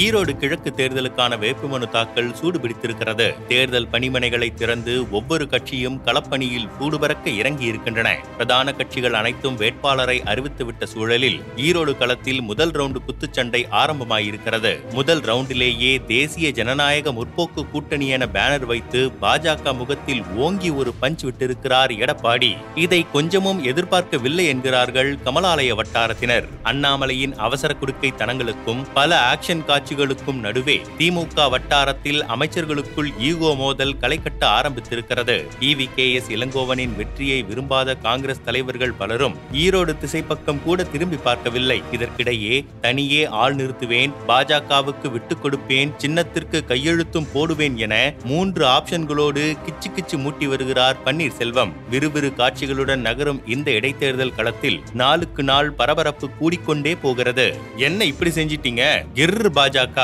ஈரோடு கிழக்கு தேர்தலுக்கான வேட்புமனு தாக்கல் சூடுபிடித்திருக்கிறது. தேர்தல் பணிமனைகளை திறந்து ஒவ்வொரு கட்சியும் களப்பணியில் சூடுபறக்க இறங்கி இருக்கின்றன பிரதான கட்சிகள் அனைத்தும் வேட்பாளரை அறிவித்துவிட்ட சூழலில் ஈரோடு களத்தில் முதல் ரவுண்டு குத்துச்சண்டை ஆரம்பமாயிருக்கிறது. முதல் ரவுண்டிலேயே தேசிய ஜனநாயக முற்போக்கு கூட்டணி என பேனர் வைத்து பாஜக முகத்தில் ஓங்கி ஒரு பஞ்ச் விட்டிருக்கிறார் எடப்பாடி. இதை கொஞ்சமும் எதிர்பார்க்கவில்லை என்கிறார்கள் கமலாலய வட்டாரத்தினர். அண்ணாமலையின் அவசர குடுக்கை தனங்களுக்கும் பல ஆக்ஷன் கட்சிகளுக்கும் நடுவே திமுக வட்டாரத்தில் அமைச்சர்களுக்குள் ஈகோ மோதல் களைகட்ட ஆரம்பித்திருக்கிறது. E V K. எஸ். இளங்கோவனின் வெற்றியை விரும்பாத காங்கிரஸ் தலைவர்கள் பலரும் ஈரோடு திசைப்பக்கம் கூட திரும்பி பார்க்கவில்லை. இதற்கிடையே தனியே ஆள் நிறுத்துவேன் பாஜகவுக்கு விட்டுக் கொடுப்பேன் சின்னத்திற்கு கையெழுத்தும் போடுவேன் என மூன்று ஆப்ஷன்களோடு கிச்சு கிச்சு மூட்டி வருகிறார் பன்னீர்செல்வம். விறுவிறு காட்சிகளுடன் நகரும் இந்த இடைத்தேர்தல் களத்தில் நாளுக்கு நாள் பரபரப்பு கூடிக்கொண்டே போகிறது. என்ன இப்படி செஞ்சிட்டீங்க? கிர் பாஜக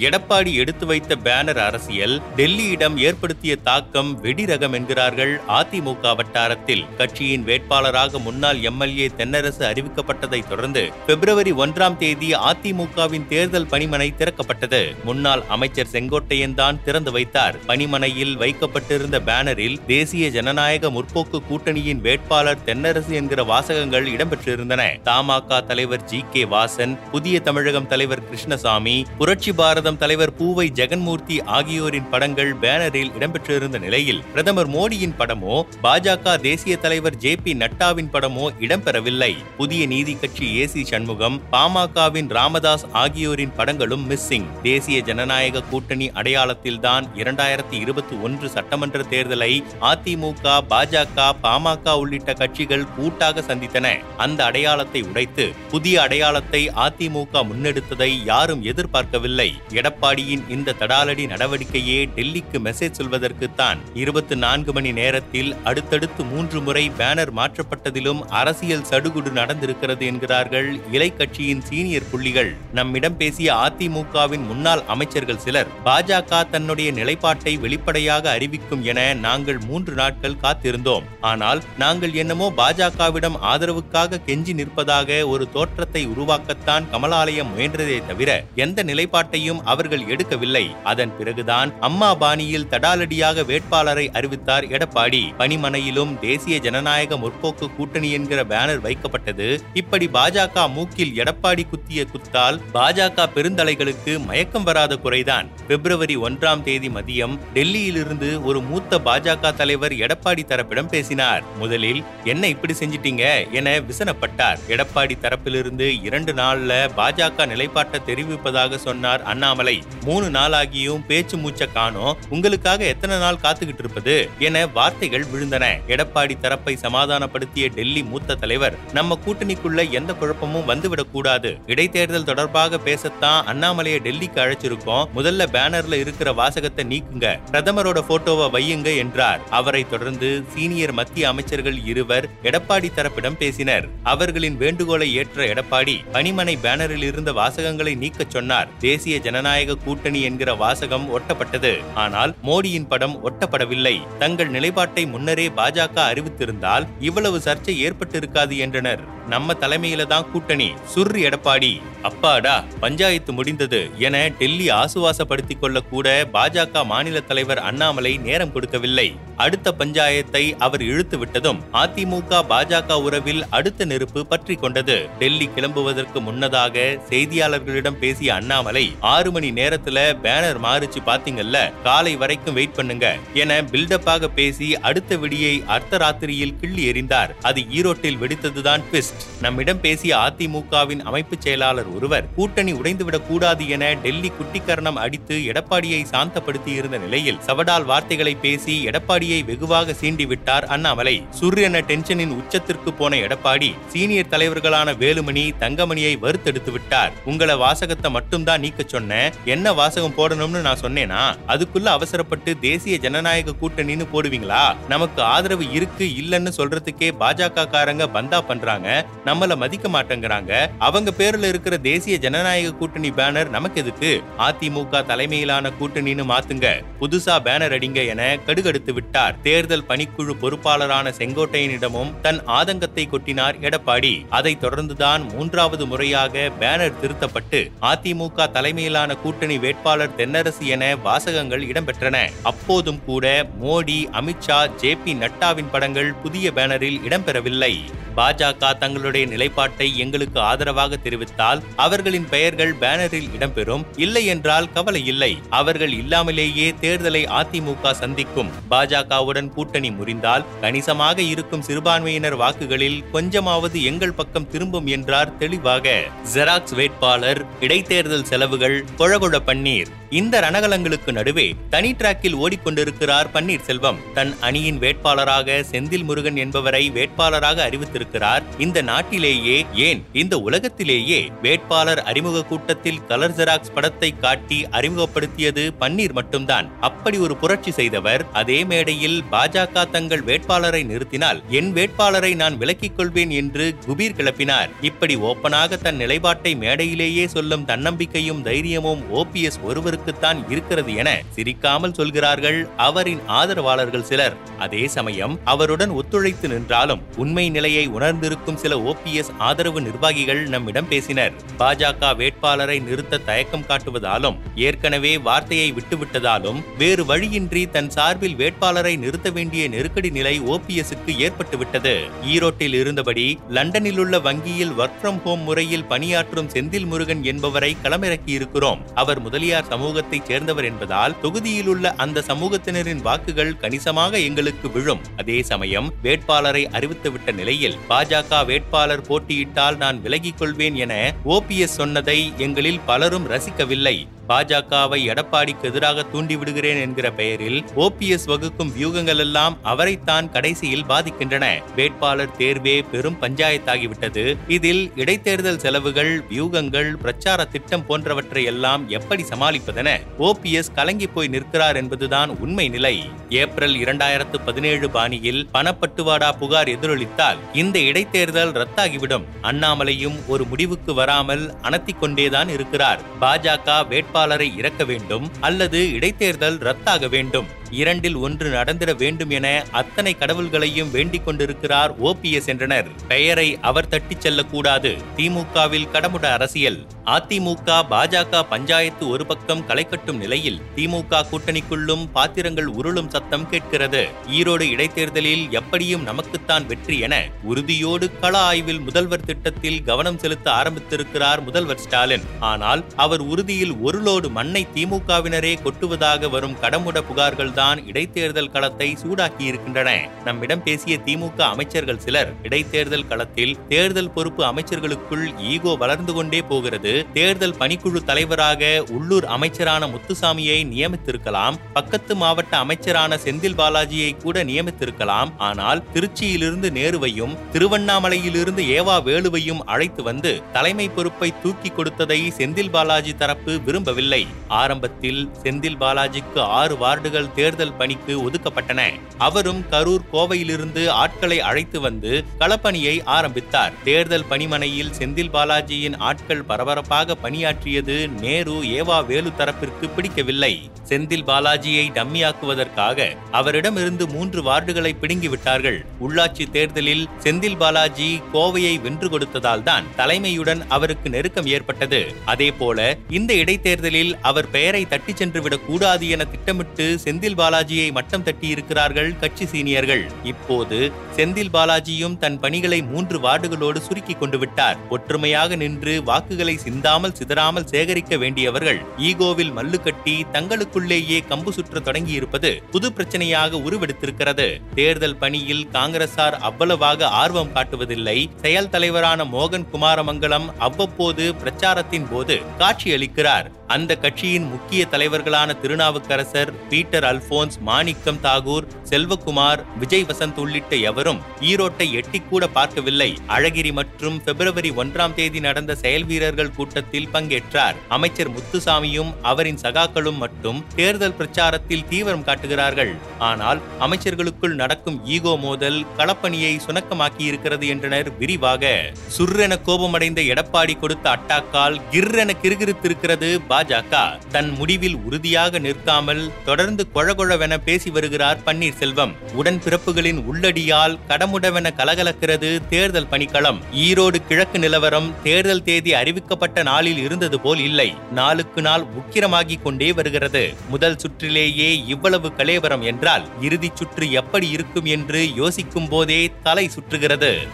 எடப்பாடி எடுத்து வைத்த பேனர் அரசியல் டெல்லியிடம் ஏற்படுத்திய தாக்கம் வெடிரகம் என்கிறார்கள் அதிமுக வட்டாரத்தில். கட்சியின் வேட்பாளராக முன்னாள் எம்எல்ஏ தென்னரசு அறிவிக்கப்பட்டதை தொடர்ந்து பிப்ரவரி ஒன்றாம் தேதி அதிமுகவின் தேர்தல் பணிமனை திறக்கப்பட்டது. முன்னாள் அமைச்சர் செங்கோட்டையன் தான் திறந்து வைத்தார். பணிமனையில் வைக்கப்பட்டிருந்த பேனரில் தேசிய ஜனநாயக முற்போக்கு கூட்டணியின் வேட்பாளர் தென்னரசு என்கிற வாசகங்கள் இடம்பெற்றிருந்தன. தமாக தலைவர் ஜி கே வாசன் புதிய தமிழகம் தலைவர் கிருஷ்ணசாமி புரட்சி பாரதம் தலைவர் பூவை ஜெகன்மூர்த்தி ஆகியோரின் படங்கள் பேனரில் இடம்பெற்றிருந்த நிலையில் பிரதமர் மோடியின் படமோ பாஜக தேசிய தலைவர் ஜே பி நட்டாவின் படமோ இடம்பெறவில்லை. புதிய நீதி கட்சி ஏ சி சண்முகம் பாமகவின் ராமதாஸ் ஆகியோரின் படங்களும் மிஸ்ஸிங். தேசிய ஜனநாயக கூட்டணி அடையாளத்தில்தான் இரண்டாயிரத்தி இருபத்தி ஒன்று சட்டமன்ற தேர்தலை அதிமுக பாஜக பாமக உள்ளிட்ட கட்சிகள் கூட்டாக சந்தித்தன. அந்த அடையாளத்தை உடைத்து புதிய அடையாளத்தை அதிமுக முன்னெடுத்ததை யாரும் எதிர்பார்க்கவில்லை. எடப்பாடியின் இந்த தடாலடி நடவடிக்கையே டெல்லிக்கு மெசேஜ் சொல்வதற்குத்தான் இருபத்தி நான்கு மணி நேரத்தில் அடுத்தடுத்து மூன்று முறை பேனர் மாற்றப்பட்டதிலும் அரசியல் சடுகுடு நடந்திருக்கிறது என்கிறார்கள் இலை கட்சியின் சீனியர் புள்ளிகள். நம்மிடம் பேசிய அதிமுகவின் முன்னாள் அமைச்சர்கள் சிலர் பாஜக தன்னுடைய நிலைப்பாட்டை வெளிப்படையாக அறிவிக்கும் என நாங்கள் மூன்று நாட்கள் காத்திருந்தோம். ஆனால் நாங்கள் என்னமோ பாஜகவிடம் ஆதரவுக்காக கெஞ்சி நிற்பதாக ஒரு தோற்றத்தை உருவாக்கத்தான் கமலாலயம் முயன்றதே தவிர எந்த நிலைப்பாட்டையும் அவர்கள் எடுக்கவில்லை. அதன் பிறகுதான் அம்மா பாணியில் தடாலடியாக வேட்பாளரை அறிவித்தார் எடப்பாடி. பணிமனையிலும் தேசிய ஜனநாயக முற்போக்கு கூட்டணி என்கிற பேனர் வைக்கப்பட்டது. இப்படி பாஜக மூக்கில் எடப்பாடி குத்திய குத்தால் பாஜக பெருந்தலைகளுக்கு மயக்கம் வராத குறைதான். பிப்ரவரி ஒன்றாம் தேதி மதியம் டெல்லியிலிருந்து ஒரு மூத்த பாஜக தலைவர் எடப்பாடி தரப்பிடம் பேசினார். முதலில் என்ன இப்படி செஞ்சிட்டீங்க? என விசனப்பட்டார். எடப்பாடி தரப்பிலிருந்து இரண்டு நாள்ல பாஜக நிலைப்பாட்டை தெரிவிப்பதாக சொன்னார் அண்ணா அண்ணாமலை மூணு நாளாகியும் பேச்சு மூச்ச காணோம். உங்களுக்காக எத்தனை நாள் காத்துக்கிட்டு இருப்பது என வார்த்தைகள் விழுந்தன. எடப்பாடி தரப்பை சமாதானப்படுத்திய டெல்லி மூத்த தலைவர் நம்ம கூட்டணிக்குள்ள எந்த குழப்பமும் வந்துவிடக் கூடாது. இடைத்தேர்தல் தொடர்பாக பேசத்தான் அண்ணாமலையை டெல்லிக்கு அழைச்சிருக்கோம். முதல்ல பேனர்ல இருக்கிற வாசகத்தை நீக்குங்க. பிரதமரோட போட்டோவை வையுங்க என்றார். அவரை தொடர்ந்து சீனியர் மத்திய அமைச்சர்கள் இருவர் எடப்பாடி தரப்பிடம் பேசினர். அவர்களின் வேண்டுகோளை ஏற்ற எடப்பாடி பணிமனை பேனரில் இருந்த வாசகங்களை நீக்கச் சொன்னார். தேசிய ஜனநாயக கூட்டணி என்கிற வாசகம் ஒட்டப்பட்டது. ஆனால் மோடியின் படம் ஒட்டப்படவில்லை. தங்கள் நிலைப்பாட்டை முன்னரே பாஜக அறிவித்திருந்தால் இவ்வளவு சர்ச்சை ஏற்பட்டிருக்காது என்றனர். நம்ம தலைமையில தான் கூட்டணி. சுர் எடப்பாடி அப்பாடா பஞ்சாயத்து முடிந்தது என டெல்லி ஆசுவாசப்படுத்திக் கொள்ள கூட பாஜக மாநில தலைவர் அண்ணாமலை நேரம் கொடுக்கவில்லை. அடுத்த பஞ்சாயத்தை அவர் இழுத்து விட்டதும் அதிமுக பாஜக உறவில் அடுத்த நெருப்பு பற்றி கொண்டது. டெல்லி கிளம்புவதற்கு முன்னதாக செய்தியாளர்களிடம் பேசிய அண்ணாமலை ஆறு மணி நேரத்துல பேனர் மாறிச்சு பாத்தீங்கல்ல? காலை வரைக்கும் வெயிட் பண்ணுங்க. என பில்டப்பாக பேசி அடுத்த விடியை அர்த்தராத்திரியில் கிள்ளி எறிந்தார். அது ஈரோட்டில் வெடித்ததுதான் ட்விஸ்ட் நம்மிடம் பேசிய அதிமுகவின் அமைப்பு செயலாளர் ஒருவர் கூட்டணி உடைந்துவிடக் கூடாது என டெல்லி குட்டிக்கரணம் அடித்து எடப்பாடியை சாந்தப்படுத்தி இருந்த நிலையில் சவடால் வார்த்தைகளை பேசி எடப்பாடியை வெகுவாக சீண்டி விட்டார் அண்ணாமலை. சூரியன டென்ஷனின் உச்சத்திற்கு போன எடப்பாடி சீனியர் தலைவர்களான வேலுமணி தங்கமணியை வறுத்தெடுத்து விட்டார் உங்களை வாசகத்தை மட்டும்தான் நீக்க சொன்ன என்ன வாசகம் போடணும்னு நான் சொன்னேனா? அதுக்குள்ள அவசரப்பட்டு தேசிய ஜனநாயக கூட்டணின்னு போடுவீங்களா? நமக்கு ஆதரவு இருக்கு இல்லன்னு சொல்றதுக்கே பாஜக காரங்க பந்தா பண்றாங்க நம்மள மதிக்க மாட்டேங்கிறாங்க. அவங்க பேர்ல இருக்கிற தேசிய ஜனநாயக கூட்டணி பேனர் நமக்கு எதுக்கு? அதிமுக தலைமையிலான கூட்டணின்னு மாத்துங்க. புதுசா பேனர் அடிங்க என கடுகடுத்து விட்டார். தேர்தல் பணிக்குழு பொறுப்பாளரான செங்கோட்டையனிடமும் தன் ஆதங்கத்தை கொட்டினார் எடப்பாடி. அதைத் தொடர்ந்துதான் மூன்றாவது முறையாக பேனர் திருத்தப்பட்டு அதிமுக தலைமையிலான கூட்டணி வேட்பாளர் தென்னரசு என வாசகங்கள் இடம்பெற்றன. அப்போதும் கூட மோடி அமித்ஷா ஜே பி நட்டாவின் படங்கள் புதிய பேனரில் இடம்பெறவில்லை. பாஜக தங்களுடைய நிலைப்பாட்டை எங்களுக்கு ஆதரவாக தெரிவித்தால் அவர்களின் பெயர்கள் பேனரில் இடம்பெறும். இல்லை என்றால் கவலை இல்லை. அவர்கள் இல்லாமலேயே தேர்தலை அதிமுக சந்திக்கும். பாஜகவுடன் கூட்டணி முறிந்தால் கணிசமாக இருக்கும் சிறுபான்மையினர் வாக்குகளில் கொஞ்சமாவது எங்கள் பக்கம் திரும்பும் என்றார் தெளிவாக. ஜெராக்ஸ் வேட்பாளர் இடைத்தேர்தல் செலவுகள் கொழகொழ பன்னீர். இந்த ரணகலங்களுக்கு நடுவே தனி டிராக்கில் ஓடிக்கொண்டிருக்கிறார் பன்னீர்செல்வம் தன் அணியின் வேட்பாளராக செந்தில் முருகன் என்பவரை வேட்பாளராக அறிவித்திருக்கிறார். இந்த நாட்டிலேயே ஏன்? இந்த உலகத்திலேயே வேட்பாளர் அறிமுக கூட்டத்தில் கலர் ஜெராக்ஸ் படத்தை காட்டி அறிமுகப்படுத்தியது பன்னீர் மட்டும்தான். அப்படி ஒரு புரட்சி செய்தவர் அதே மேடையில் பாஜக தங்கள் வேட்பாளரை நிறுத்தினால் என் வேட்பாளரை நான் விலக்கிக் கொள்வேன் என்று குபீர் கிளப்பினார். இப்படி ஓப்பனாக தன் நிலைப்பாட்டை மேடையிலேயே சொல்லும் தன்னம்பிக்கையும் தைரியம் தைரியமும் ஓபிஎஸ் ஒருவருக்குத்தான் இருக்கிறது என சிரிக்காமல் சொல்கிறார்கள் அவரின் ஆதரவாளர்கள் சிலர். அதே சமயம் அவருடன் ஒத்துழைத்து நின்றாலும் உண்மை நிலையை உணர்ந்திருக்கும் சில ஓபிஎஸ் ஆதரவு நிர்வாகிகள் நம்மிடம் பேசினர். பாஜக வேட்பாளரை நிறுத்த தயக்கம் காட்டுவதாலும் ஏற்கனவே வார்த்தையை விட்டுவிட்டதாலும் வேறு வழியின்றி தன் சார்பில் வேட்பாளரை நிறுத்த வேண்டிய நெருக்கடி நிலை ஓபிஎஸ்க்கு ஏற்பட்டுவிட்டது. ஈரோட்டில் இருந்தபடி லண்டனில் உள்ள வங்கியில் ஒர்க் ஃப்ரம் ஹோம் முறையில் பணியாற்றும் செந்தில் முருகன் என்பவரை களமிறக்கி இருக்கிறோம் அவர் முதலியார் சமூகத்தைச் சேர்ந்தவர் என்பதால் தொகுதியில் உள்ள அந்த சமூகத்தினரின் வாக்குகள் கணிசமாக எங்களுக்கு விழும். அதே சமயம் வேட்பாளரை அறிவித்துவிட்ட நிலையில் பாஜக வேட்பாளர் போட்டியிட்டால் நான் விலகிக் கொள்வேன் என ஓபிஎஸ் சொன்னதை எங்களில் பலரும் ரசிக்கவில்லை. பாஜகவை எடப்பாடிக்கு எதிராக தூண்டிவிடுகிறேன் என்கிற பெயரில் ஓபிஎஸ் வகுக்கும் வியூகங்கள் எல்லாம் அவரைத்தான் கடைசியில் பாதிக்கின்றன. வேட்பாளர் தேர்வே பெரும் பஞ்சாயத்தாகிவிட்டது. இதில் இடைத்தேர்தல் செலவுகள் வியூகங்கள் பிரச்சார திட்டம் போன்றவற்றை எல்லாம் எப்படி சமாளிப்பதென ஓபிஎஸ் கலங்கி போய் நிற்கிறார் என்பதுதான் உண்மை நிலை. ஏப்ரல் இரண்டாயிரத்து பதினேழு பாணியில் பணப்பட்டுவாடா புகார் எதிரொலித்தால் இந்த இடைத்தேர்தல் ரத்தாகிவிடும். அண்ணாமலையும் ஒரு முடிவுக்கு வராமல் அனத்திக் கொண்டேதான் இருக்கிறார். பாஜக வேட்பாளர் இறக்க வேண்டும் அல்லது இடைத்தேர்தல் ரத்தாக வேண்டும். இரண்டில் ஒன்று நடந்திட வேண்டும் என அத்தனை கடவுள்களையும் வேண்டிக் கொண்டிருக்கிறார் ஓபிஎஸ் என்றனர். பெயரை அவர் தட்டிச் செல்லக்கூடாது. திமுகவில் கடமுட அரசியல். அதிமுக பாஜக பஞ்சாயத்து ஒரு பக்கம் களை கட்டும் நிலையில் திமுக கூட்டணிக்குள்ளும் பாத்திரங்கள் உருளும் சத்தம் கேட்கிறது. ஈரோடு இடைத்தேர்தலில் எப்படியும் நமக்குத்தான் வெற்றி என உறுதியோடு கள ஆய்வில் முதல்வர் திட்டத்தில் கவனம் செலுத்த ஆரம்பித்திருக்கிறார் முதல்வர் ஸ்டாலின். ஆனால் அவர் உறுதியில் ஒரு லோடு மண்ணை திமுகவினரே கொட்டுவதாக வரும் கடமுட புகார்கள் தான் இடைத்தேர்தல் களத்தை சூடாக்கி இருக்கின்றன நம்மிடம் பேசிய திமுக அமைச்சர்கள் சிலர் இடைத்தேர்தல் களத்தில் தேர்தல் பொறுப்பு அமைச்சர்களுக்குள் ஈகோ வளர்ந்து கொண்டே போகிறது. தேர்தல் பணிக்குழு தலைவராக உள்ளூர் அமைச்சரான முத்துசாமியை நியமித்திருக்கலாம். பக்கத்து மாவட்ட அமைச்சரான செந்தில் பாலாஜியை கூட நியமித்திருக்கலாம். ஆனால் திருச்சியிலிருந்து நேருவையும் திருவண்ணாமலையிலிருந்து ஏவா வேலுவையும் அழைத்து வந்து தலைமை பொறுப்பை தூக்கி கொடுத்ததை செந்தில் பாலாஜி தரப்பு விரும்பவில்லை. ஆரம்பத்தில் செந்தில் பாலாஜிக்கு ஆறு வார்டுகள் தேர்தல் பணிக்கு ஒதுக்கப்பட்டன. அவரும் கரூர் கோவையிலிருந்து ஆட்களை அழைத்து வந்து களப்பணியை ஆரம்பித்தார். தேர்தல் பணிமனையில் செந்தில் பாலாஜியின் ஆட்கள் பரபரப்பாக பணியாற்றியது நேரு ஏவா வேலு தரப்பிற்கு பிடிக்கவில்லை. செந்தில் பாலாஜியை டம்மியாக்குவதற்காக அவரிடமிருந்து மூன்று வார்டுகளை பிடுங்கிவிட்டார்கள். உள்ளாட்சி தேர்தலில் செந்தில் பாலாஜி கோவையை வென்று கொடுத்ததால் தான் தலைமையுடன் அவருக்கு நெருக்கம் ஏற்பட்டது. அதேபோல இந்த இடைத்தேர்தலில் அவர் பெயரை தட்டிச் சென்றுவிடக் கூடாது என திட்டமிட்டு செந்தில் பாலாஜியை மட்டம் தட்டியிருக்கிறார்கள் கட்சி சீனியர்கள். இப்போது செந்தில் பாலாஜியும் தன் பணிகளை மூன்று வார்டுகளோடு சுருக்கி கொண்டு விட்டார். ஒற்றுமையாக நின்று வாக்குகளை சிந்தாமல் சிதறாமல் சேகரிக்க வேண்டியவர்கள் ஈகோவில் மல்லு கட்டி தங்களுக்குள்ளேயே கம்பு சுற்ற தொடங்கி இருப்பது புது பிரச்சனையாக உருவெடுத்திருக்கிறது. தேர்தல் பணியில் காங்கிரசார் அவ்வளவாக ஆர்வம் காட்டுவதில்லை. செயல் தலைவரான மோகன் குமாரமங்கலம் அவ்வப்போது பிரச்சாரத்தின் போது காட்சியளிக்கிறார். அந்த கட்சியின் முக்கிய தலைவர்களான திருநாவுக்கரசர் பீட்டர் அல்போன்ஸ் மாணிக்கம் தாகூர் செல்வகுமார் விஜய் வசந்த் உள்ளிட்ட எவரும் ஈரோட்டை எட்டிக்கூட பார்க்கவில்லை. அழகிரி மற்றும் பிப்ரவரி ஒன்றாம் தேதி நடந்த செயல் வீரர்கள் கூட்டத்தில் பங்கேற்றார். அமைச்சர் முத்துசாமியும் அவரின் சகாக்களும் மட்டும் தேர்தல் பிரச்சாரத்தில் தீவிரம் காட்டுகிறார்கள். ஆனால் அமைச்சர்களுக்குள் நடக்கும் ஈகோ மோதல் களப்பணியை சுணக்கமாக்கி இருக்கிறது என்றனர். விரிவாக சுர்ரென கோபமடைந்த எடப்பாடி கொடுத்த அட்டாக்கால் கிர்ரென கிறுகிறுத்திருக்கிறது பாஜக தன் முடிவில் உறுதியாக நிற்காமல் தொடர்ந்து கொழகொழவென பேசி வருகிறார் பன்னீர்செல்வம். உடன்பிறப்புகளின் உள்ளடியால் கடமுடவென கலகலக்கிறது தேர்தல் பணிக்களம். ஈரோடு கிழக்கு நிலவரம் தேர்தல் தேதி அறிவிக்கப்பட்ட நாளில் இருந்தது போல் இல்லை. நாளுக்கு நாள் உக்கிரமாகிக் கொண்டே வருகிறது. முதல் சுற்றிலேயே இவ்வளவு கலேவரம் என்றால் இறுதிச் சுற்று எப்படி இருக்கும் என்று யோசிக்கும் போதே தலை சுற்றுகிறது.